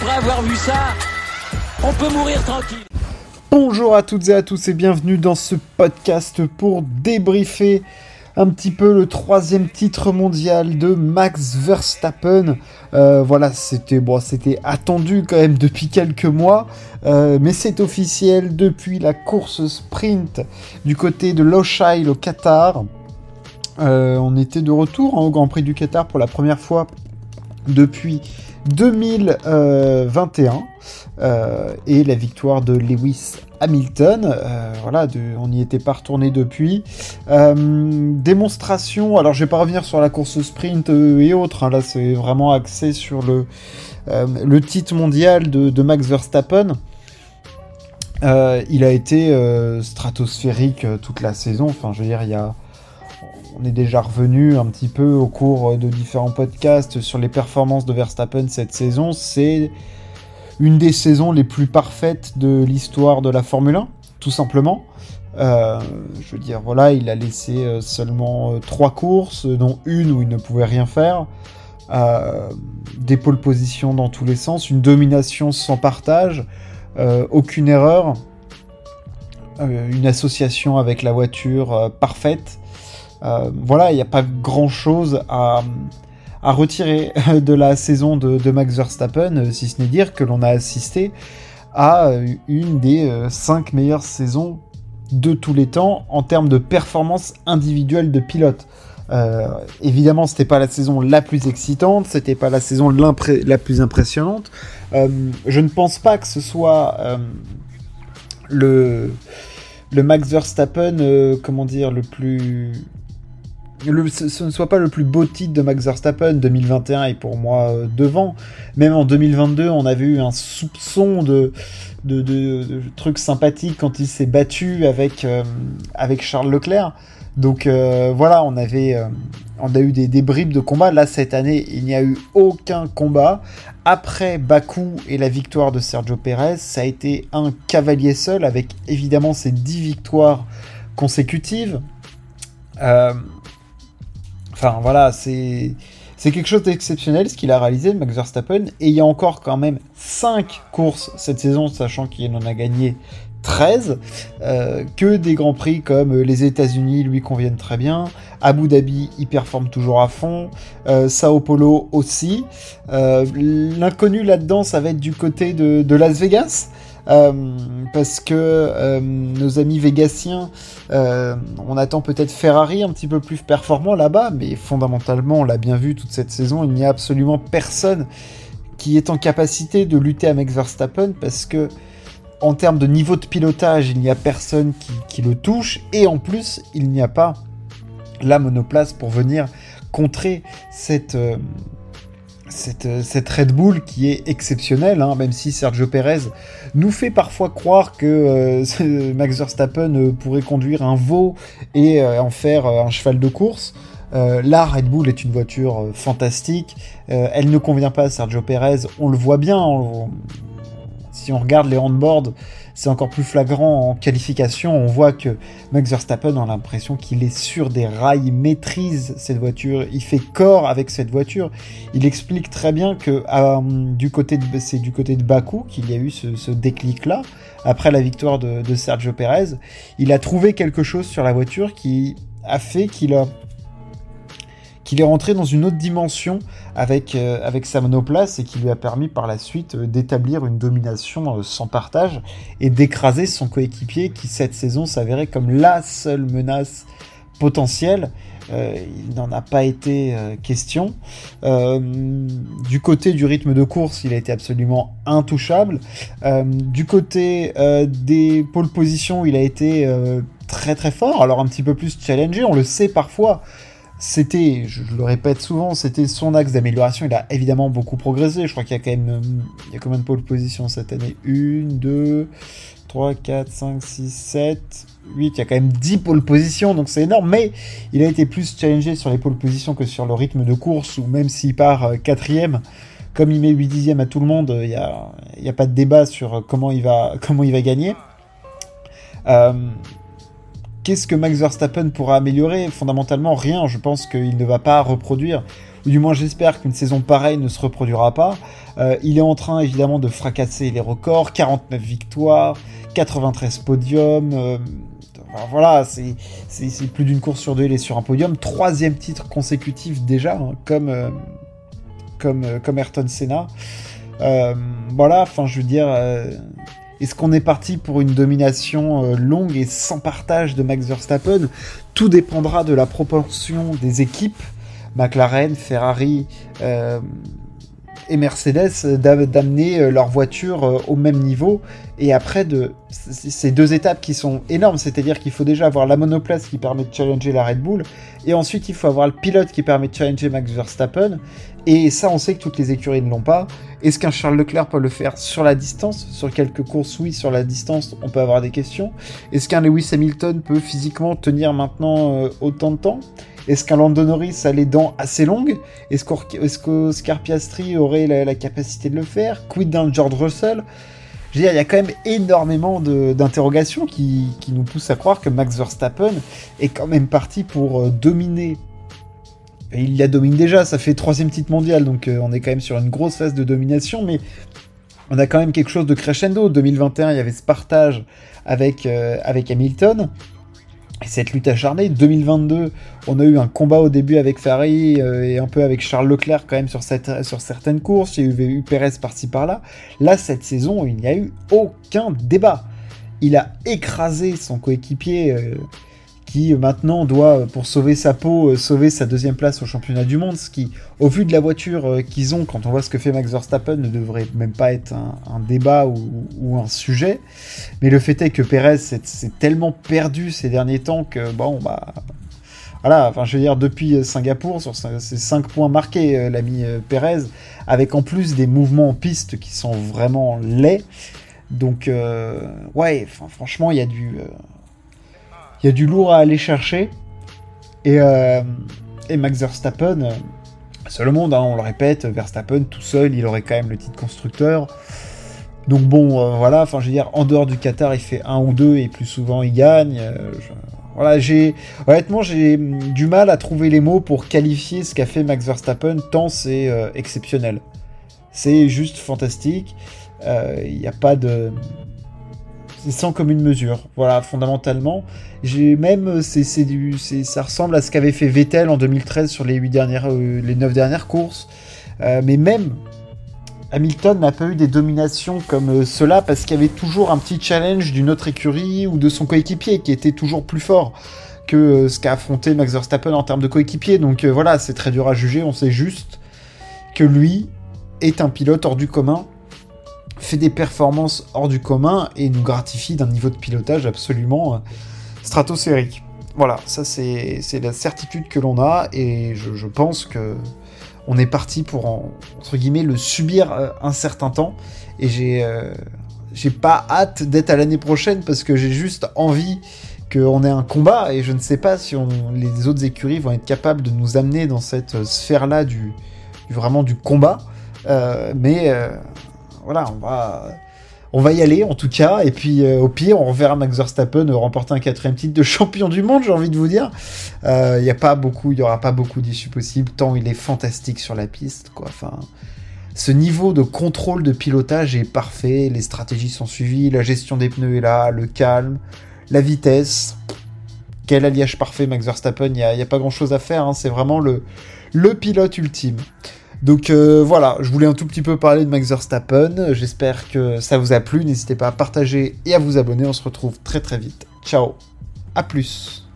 après avoir vu ça, on peut mourir tranquille. Bonjour à toutes et à tous et bienvenue dans ce podcast pour débriefer un petit peu le troisième titre mondial de Max Verstappen. Euh, voilà, c'était bon, c'était attendu quand même depuis quelques mois, euh, mais c'est officiel depuis la course sprint du côté de Loshai au Qatar. Euh, on était de retour hein, au Grand Prix du Qatar pour la première fois depuis 2021 et la victoire de Lewis Hamilton. Euh, voilà, on n'y était pas retourné depuis. Euh, démonstration, alors je vais pas revenir sur la course sprint euh, et autres, hein, là c'est vraiment axé sur le, le titre mondial de, Max Verstappen. il a été stratosphérique toute la saison, enfin je veux dire, il y a on est déjà revenu un petit peu au cours de différents podcasts sur les performances de Verstappen cette saison. C'est une des saisons les plus parfaites de l'histoire de la Formule 1, tout simplement. Euh, je veux dire, voilà, il a laissé euh, seulement euh, trois courses, dont une où il ne pouvait rien faire. des pôles positions dans tous les sens, une domination sans partage, aucune erreur, une association avec la voiture parfaite. Voilà, il n'y a pas grand chose à, retirer de la saison de, Max Verstappen, euh, si ce n'est dire que l'on a assisté à euh, une des euh, cinq meilleures saisons de tous les temps en termes de performance individuelle de pilote. évidemment, c'était pas la saison la plus excitante, c'était pas la saison la plus impressionnante. je ne pense pas que ce soit le, le Max Verstappen, comment dire, le plus ce ne soit pas le plus beau titre de Max Verstappen, 2021 est pour moi euh, devant. Même en 2022, on avait eu un soupçon de, de, trucs sympathiques quand il s'est battu avec, euh, Charles Leclerc. Donc euh, voilà, on avait on a eu des, des, bribes de combat. Là, cette année, il n'y a eu aucun combat. Après Bakou et la victoire de Sergio Perez, ça a été un cavalier seul avec évidemment ses 10 victoires consécutives. Enfin voilà, c'est quelque chose d'exceptionnel ce qu'il a réalisé, Max Verstappen. Et il y a encore quand même 5 courses cette saison, sachant qu'il en a gagné 13, euh, que des grands prix comme euh, les États-Unis lui conviennent très bien, Abu Dhabi il performe toujours à fond, euh, Sao Paulo aussi. L'inconnu là-dedans, ça va être du côté de Las Vegas. Euh, parce que euh, nos amis végasiens, euh, on attend peut-être Ferrari un petit peu plus performant là-bas, mais fondamentalement, on l'a bien vu toute cette saison, il n'y a absolument personne qui est en capacité de lutter avec Verstappen parce que en termes de niveau de pilotage, il n'y a personne qui, le touche et en plus, il n'y a pas la monoplace pour venir contrer cette, cette, Red Bull qui est exceptionnelle, hein, même si Sergio Perez nous fait parfois croire que euh, Max Verstappen euh, pourrait conduire un veau et en faire un cheval de course. là, Red Bull est une voiture fantastique. elle ne convient pas à Sergio Perez, on le voit bien. Si on regarde les handboards, c'est encore plus flagrant en qualification. On voit que Max Verstappen a l'impression qu'il est sur des rails, il maîtrise cette voiture, il fait corps avec cette voiture. Il explique très bien que euh, c'est du côté de Bakou qu'il y a eu ce, déclic-là. Après la victoire de, de Sergio Perez, il a trouvé quelque chose sur la voiture qui a fait qu'il a qu'il est rentré dans une autre dimension avec, euh, avec sa monoplace et qui lui a permis par la suite euh, d'établir une domination euh, sans partage et d'écraser son coéquipier qui cette saison s'avérait comme la seule menace potentielle. il n'en a pas été question. du côté du rythme de course, il a été absolument intouchable. du côté des pôles positions, il a été très très fort. Alors un petit peu plus challengé, on le sait parfois c'était, je, le répète souvent, c'était son axe d'amélioration. Il a évidemment beaucoup progressé. Je crois qu'il y a quand même, il y a combien de pole positions cette année? 1, 2, 3, 4, 5, 6, 7, 8. Il y a quand même 10 pole positions, donc c'est énorme. Mais il a été plus challengé sur les pole positions que sur le rythme de course, ou même s'il part euh, quatrième, comme il met 8 dixièmes à tout le monde, il n'y a, a, pas de débat sur comment il va, comment il va gagner. Euh, qu'est-ce que Max Verstappen pourra améliorer Fondamentalement, rien. Je pense qu'il ne va pas reproduire, ou du moins j'espère qu'une saison pareille ne se reproduira pas. Euh, il est en train évidemment de fracasser les records, 49 victoires, 93 podiums. Euh, voilà, c'est plus d'une course sur deux, il est sur un podium. Troisième titre consécutif déjà, hein, comme, euh, comme, comme Ayrton Senna. voilà, enfin je veux dire, est-ce qu'on est parti pour une domination longue et sans partage de Max Verstappen? Tout dépendra de la proportion des équipes. McLaren, Ferrari, et Mercedes d'amener euh, leur voiture euh, au même niveau. Et après, de, ces deux étapes qui sont énormes, c'est-à-dire qu'il faut déjà avoir la monoplace qui permet de challenger la Red Bull, et ensuite il faut avoir le pilote qui permet de challenger Max Verstappen. Et ça, on sait que toutes les écuries ne l'ont pas. Est-ce qu'un Charles Leclerc peut le faire sur la distance? Sur quelques courses, oui, sur la distance, on peut avoir des questions. Est-ce qu'un Lewis Hamilton peut physiquement tenir maintenant euh, autant de temps? Est-ce qu'un Lando Norris a les dents assez longues? Est-ce qu'Oscar Piastri aurait la, capacité de le faire? Quid d'un George Russell? Je veux dire, il y a quand même énormément d'interrogations qui, nous poussent à croire que Max Verstappen est quand même parti pour euh, dominer. Et il la domine déjà, ça fait troisième titre mondial, donc euh, on est quand même sur une grosse phase de domination, mais on a quand même quelque chose de crescendo. 2021, il y avait ce partage euh, avec Hamilton cette lutte acharnée. 2022, on a eu un combat au début avec Ferrari euh, et un peu avec Charles Leclerc quand même sur, certaines courses. Il y a eu, Perez par-ci par-là. Là, cette saison, il n'y a eu aucun débat. Il a écrasé son coéquipier euh, qui maintenant doit, pour sauver sa peau, euh, sauver sa deuxième place au championnat du monde, ce qui, au vu de la voiture euh, qu'ils ont, quand on voit ce que fait Max Verstappen, ne devrait même pas être un, débat ou, un sujet. Mais le fait est que Perez s'est tellement perdu ces derniers temps que, bon, bah... Voilà, enfin je veux dire, depuis Singapour, sur ces 5 points marqués, euh, l'ami Perez, avec en plus des mouvements en piste qui sont vraiment laids. Donc, ouais, franchement, il y a du il y a du lourd à aller chercher. Et, euh, Max Verstappen, euh, seul le monde, hein, on le répète, Verstappen tout seul, il aurait quand même le titre constructeur. Donc bon, euh, voilà, enfin je veux dire, en dehors du Qatar, il fait un ou deux et plus souvent il gagne. voilà, j'ai honnêtement j'ai du mal à trouver les mots pour qualifier ce qu'a fait Max Verstappen tant c'est exceptionnel. C'est juste fantastique. Il n'y a pas de sans commune mesure. Voilà, fondamentalement. J'ai même, du, ça ressemble à ce qu'avait fait Vettel en 2013 sur les 8 dernières, euh, les 9 dernières courses. Euh, mais même Hamilton n'a pas eu des dominations comme euh, cela parce qu'il y avait toujours un petit challenge d'une autre écurie ou de son coéquipier qui était toujours plus fort que ce qu'a affronté Max Verstappen en termes de coéquipier. Donc voilà, c'est très dur à juger. On sait juste que lui est un pilote hors du commun fait des performances hors du commun et nous gratifie d'un niveau de pilotage absolument euh, stratosphérique. Voilà, ça c'est la certitude que l'on a et je, pense que on est parti pour entre guillemets le subir euh, un certain temps et j'ai euh, j'ai pas hâte d'être à l'année prochaine parce que j'ai juste envie qu'on ait un combat et je ne sais pas si les autres écuries vont être capables de nous amener dans cette sphère là du, vraiment du combat mais voilà, on va, on va y aller en tout cas. Et puis euh, au pire, on reverra Max Verstappen remporter un quatrième titre de champion du monde, j'ai envie de vous dire. Il euh, n'y a pas beaucoup, il y aura pas beaucoup d'issues possibles, tant il est fantastique sur la piste, quoi. Enfin, ce niveau de contrôle de pilotage est parfait, les stratégies sont suivies, la gestion des pneus est là, le calme, la vitesse. Quel alliage parfait, Max Verstappen, il n'y a, pas grand chose à faire, hein. c'est vraiment le, le pilote ultime. Donc euh, voilà, je voulais un tout petit peu parler de Max Verstappen. J'espère que ça vous a plu. N'hésitez pas à partager et à vous abonner. On se retrouve très très vite. Ciao, à plus.